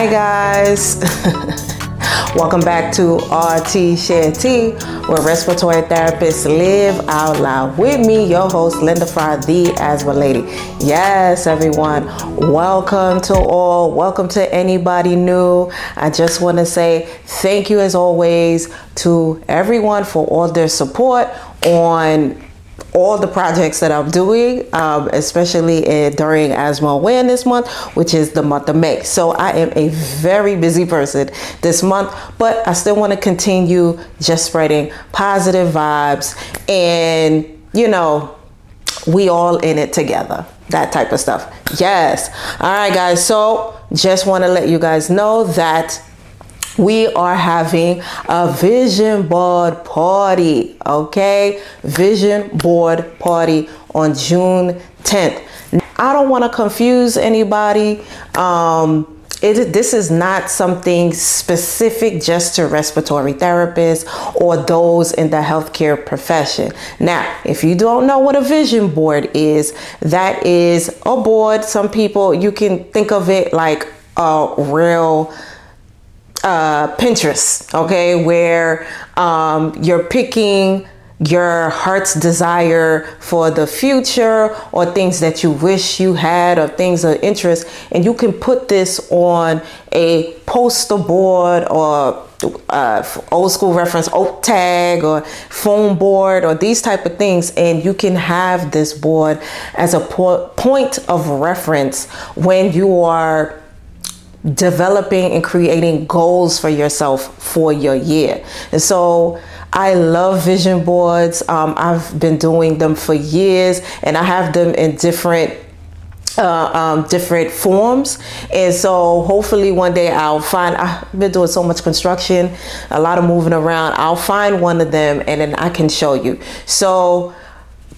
Hi, guys. Welcome back to RT Share T, where respiratory therapists live out loud. With me, your host, Linda Fry, the Asthma Lady. Yes, everyone, welcome to all. Welcome to anybody new. I just want to say thank you, as always, to everyone for all their support on all the projects that I'm doing, um, especially in, during Asthma Awareness Month, which is the month of May. So I am a very busy person this month, but I still want to continue just spreading positive vibes and, you know, we all in it together. That type of stuff. Yes. All right, guys. So just want to let you guys know that we are having a vision board party, okay? Vision board party on June 10th. I don't want to confuse anybody. Um, it, this is not something specific just to respiratory therapists or those in the healthcare profession. Now, if you don't know what a vision board is, that is a board. Some people, you can think of it like a real uh, Pinterest, okay, where um, you're picking your heart's desire for the future or things that you wish you had or things of interest and you can put this on a poster board or uh, old school reference oak tag or foam board or these type of things and you can have this board as a po- point of reference when you are developing and creating goals for yourself for your year. And so I love vision boards. Um, I've been doing them for years and I have them in different uh, um, different forms. And so hopefully one day I'll find, I've been doing so much construction, a lot of moving around. I'll find one of them and then I can show you. So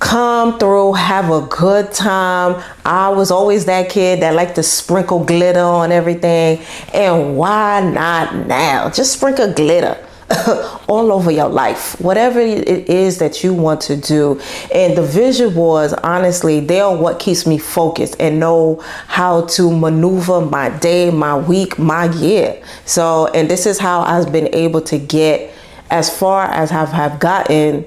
come through, have a good time. I was always that kid that liked to sprinkle glitter on everything. And why not now? Just sprinkle glitter. all over your life, whatever it is that you want to do. And the vision boards, honestly, they are what keeps me focused and know how to maneuver my day, my week, my year. So, and this is how I've been able to get as far as I have gotten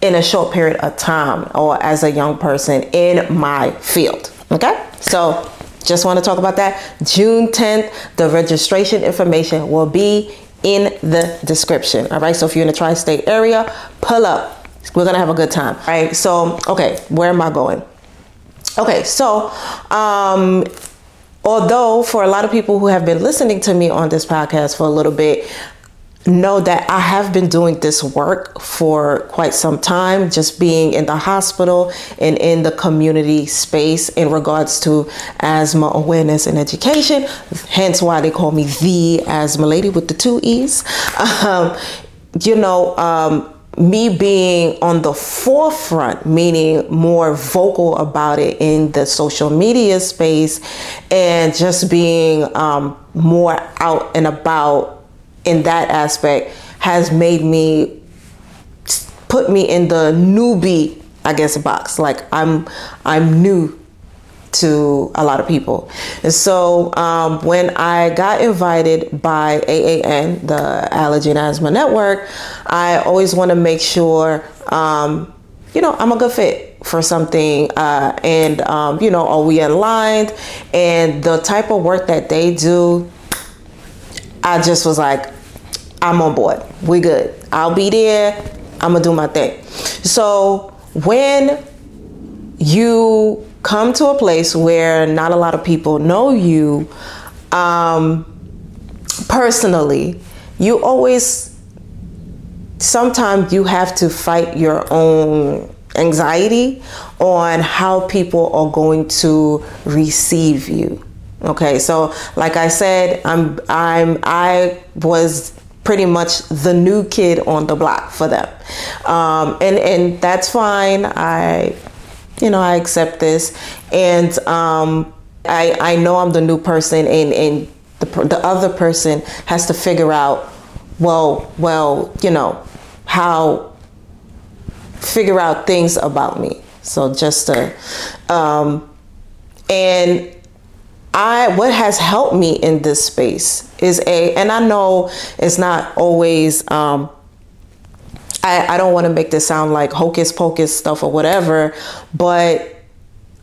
in a short period of time or as a young person in my field. Okay, so just want to talk about that. June 10th, the registration information will be in the description. All right, so if you're in the tri state area, pull up. We're gonna have a good time. All right, so okay, where am I going? Okay, so um, although for a lot of people who have been listening to me on this podcast for a little bit, know that I have been doing this work for quite some time, just being in the hospital and in the community space in regards to asthma awareness and education. Hence why they call me the asthma lady with the two E's. Um, you know, um, me being on the forefront, meaning more vocal about it in the social media space, and just being um, more out and about in that aspect has made me put me in the newbie I guess box like I'm I'm new to a lot of people. And so um, when I got invited by AAN, the Allergy and Asthma Network, I always want to make sure, um, you know, I'm a good fit for something. Uh, and, um, you know, are we aligned? And the type of work that they do, I just was like, I'm on board. We're good. I'll be there. I'm gonna do my thing. So when you come to a place where not a lot of people know you um, personally, you always sometimes you have to fight your own anxiety on how people are going to receive you. Okay, so like I said, I'm I'm I was pretty much the new kid on the block for them. Um, and, and that's fine. I, you know, I accept this. And um, I, I know I'm the new person and, and the, the other person has to figure out, well, well, you know, how figure out things about me. So just to, um, and I what has helped me in this space is a, and I know it's not always. Um, I, I don't want to make this sound like hocus pocus stuff or whatever, but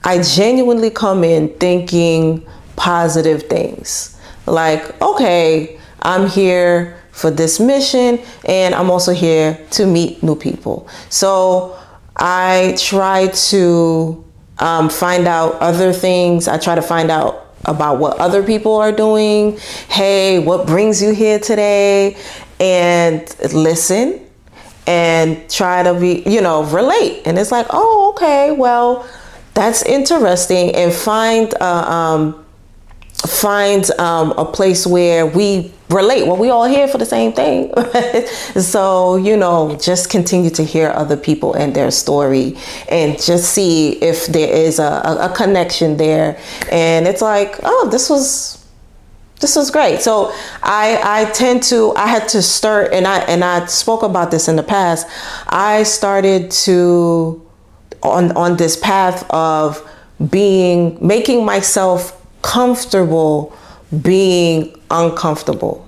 I genuinely come in thinking positive things. Like, okay, I'm here for this mission and I'm also here to meet new people. So I try to um, find out other things. I try to find out about what other people are doing. Hey, what brings you here today? And listen and try to be, you know, relate. And it's like, oh, okay, well, that's interesting. And find, uh, um, find um, a place where we relate. Well, we all here for the same thing. so, you know, just continue to hear other people and their story and just see if there is a, a, a connection there. And it's like, oh, this was this was great. So I I tend to I had to start and I and I spoke about this in the past. I started to on on this path of being making myself comfortable being uncomfortable.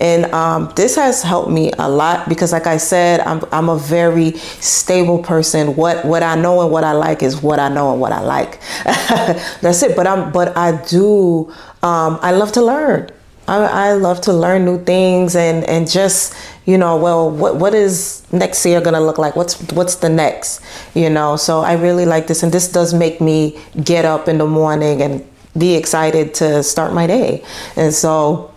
And um, this has helped me a lot because, like I said, I'm, I'm a very stable person. What what I know and what I like is what I know and what I like. That's it. But I'm but I do. Um, I love to learn. I, I love to learn new things and and just you know well what what is next year gonna look like what's what's the next you know so I really like this and this does make me get up in the morning and be excited to start my day. And so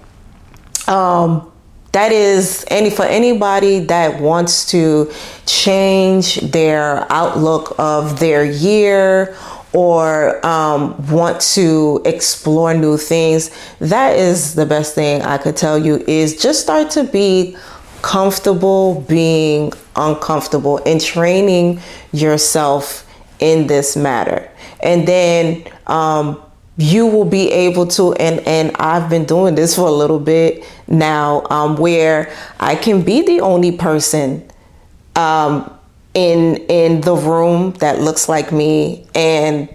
um, that is any for anybody that wants to change their outlook of their year or um, want to explore new things that is the best thing i could tell you is just start to be comfortable being uncomfortable and training yourself in this matter and then um, you will be able to and and I've been doing this for a little bit now um, where I can be the only person um, in in the room that looks like me and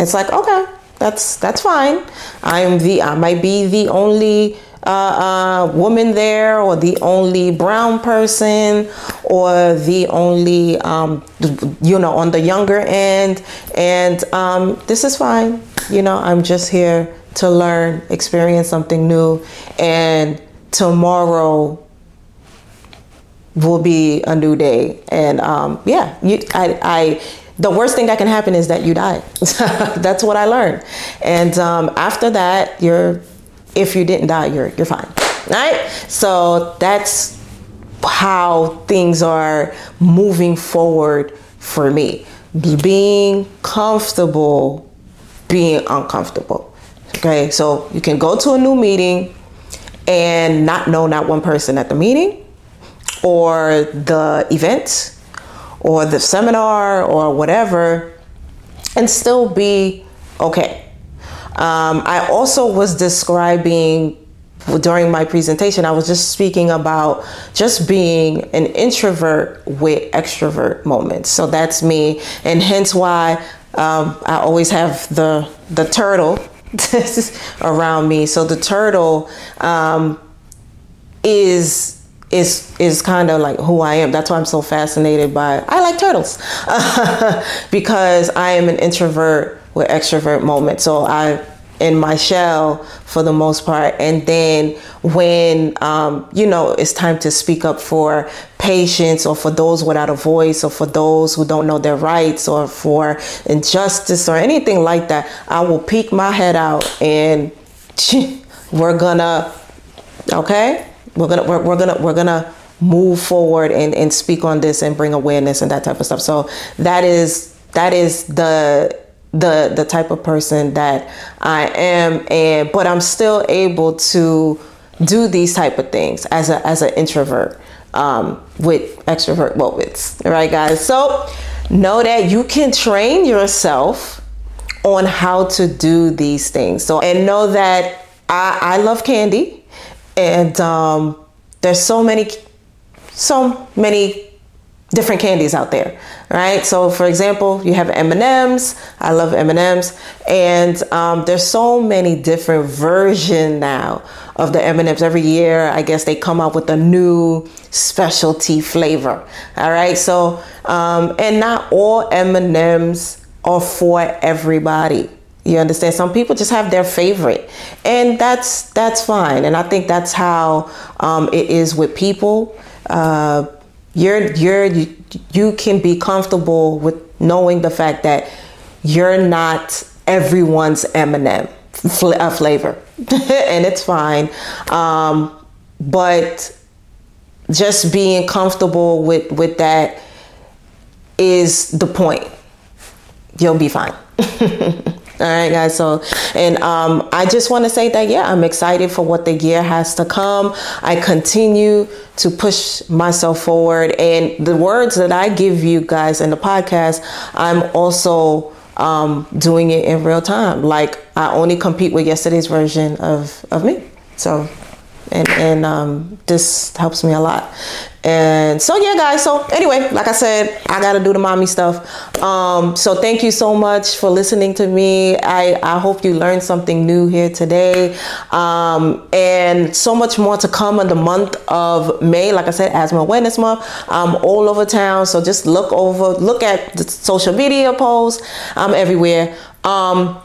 it's like okay that's that's fine I'm the I might be the only uh, uh, woman there, or the only brown person, or the only, um, you know, on the younger end. And um, this is fine. You know, I'm just here to learn, experience something new, and tomorrow will be a new day. And um, yeah, you, I, I the worst thing that can happen is that you die. That's what I learned. And um, after that, you're if you didn't die, you're you're fine. Right? So that's how things are moving forward for me. Being comfortable, being uncomfortable. Okay, so you can go to a new meeting and not know not one person at the meeting or the event or the seminar or whatever and still be okay um, I also was describing during my presentation, I was just speaking about just being an introvert with extrovert moments. So that's me, and hence why um, I always have the the turtle around me. So the turtle um, is is is kind of like who I am. That's why I'm so fascinated by. I like turtles because I am an introvert with extrovert moments. So I in my shell for the most part. And then when, um, you know, it's time to speak up for patients or for those without a voice or for those who don't know their rights or for injustice or anything like that, I will peek my head out and we're gonna, okay, we're gonna, we're, we're gonna, we're gonna move forward and, and speak on this and bring awareness and that type of stuff. So that is, that is the the the type of person that I am and but I'm still able to do these type of things as a as an introvert um, with extrovert moments all right guys? So know that you can train yourself on how to do these things. So and know that I, I love candy and um, there's so many so many different candies out there, right? So, for example, you have M and M's. I love M and M's, and um, there's so many different version now of the M and M's. Every year, I guess they come out with a new specialty flavor. All right, so um, and not all M and M's are for everybody. You understand? Some people just have their favorite, and that's that's fine. And I think that's how um, it is with people. Uh, you're you're you, can be comfortable with knowing the fact that you're not everyone's M&M fl- uh, flavor, and it's fine. Um, but just being comfortable with with that is the point. You'll be fine. All right, guys. So, and um, I just want to say that, yeah, I'm excited for what the year has to come. I continue to push myself forward. And the words that I give you guys in the podcast, I'm also um, doing it in real time. Like, I only compete with yesterday's version of, of me. So, and and um, this helps me a lot. And so yeah, guys. So anyway, like I said, I gotta do the mommy stuff. Um, so thank you so much for listening to me. I I hope you learned something new here today. Um, and so much more to come in the month of May. Like I said, Asthma Awareness Month. I'm all over town, so just look over, look at the social media posts. I'm everywhere. Um,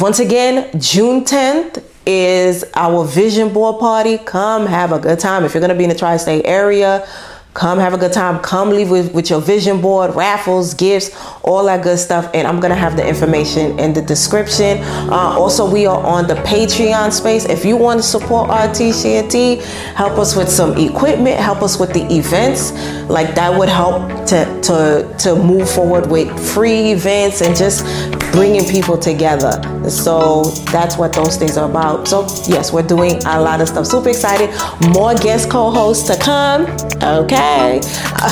once again, June 10th is our vision board party. Come have a good time. If you're going to be in the tri state area, Come have a good time. Come leave with, with your vision board, raffles, gifts, all that good stuff. And I'm to have the information in the description. Uh, also, we are on the Patreon space. If you want to support RT Share T, help us with some equipment, help us with the events. Like that would help to, to, to move forward with free events and just bringing people together. So that's what those things are about. So, yes, we're doing a lot of stuff. Super excited. More guest co hosts to come. Okay.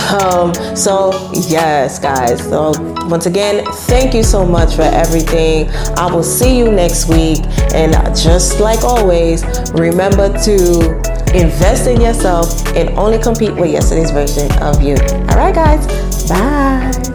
Um, so, yes, guys. So, once again, thank you so much for everything. I will see you next week. And just like always, remember to invest in yourself and only compete with yesterday's version of you. All right, guys. Bye.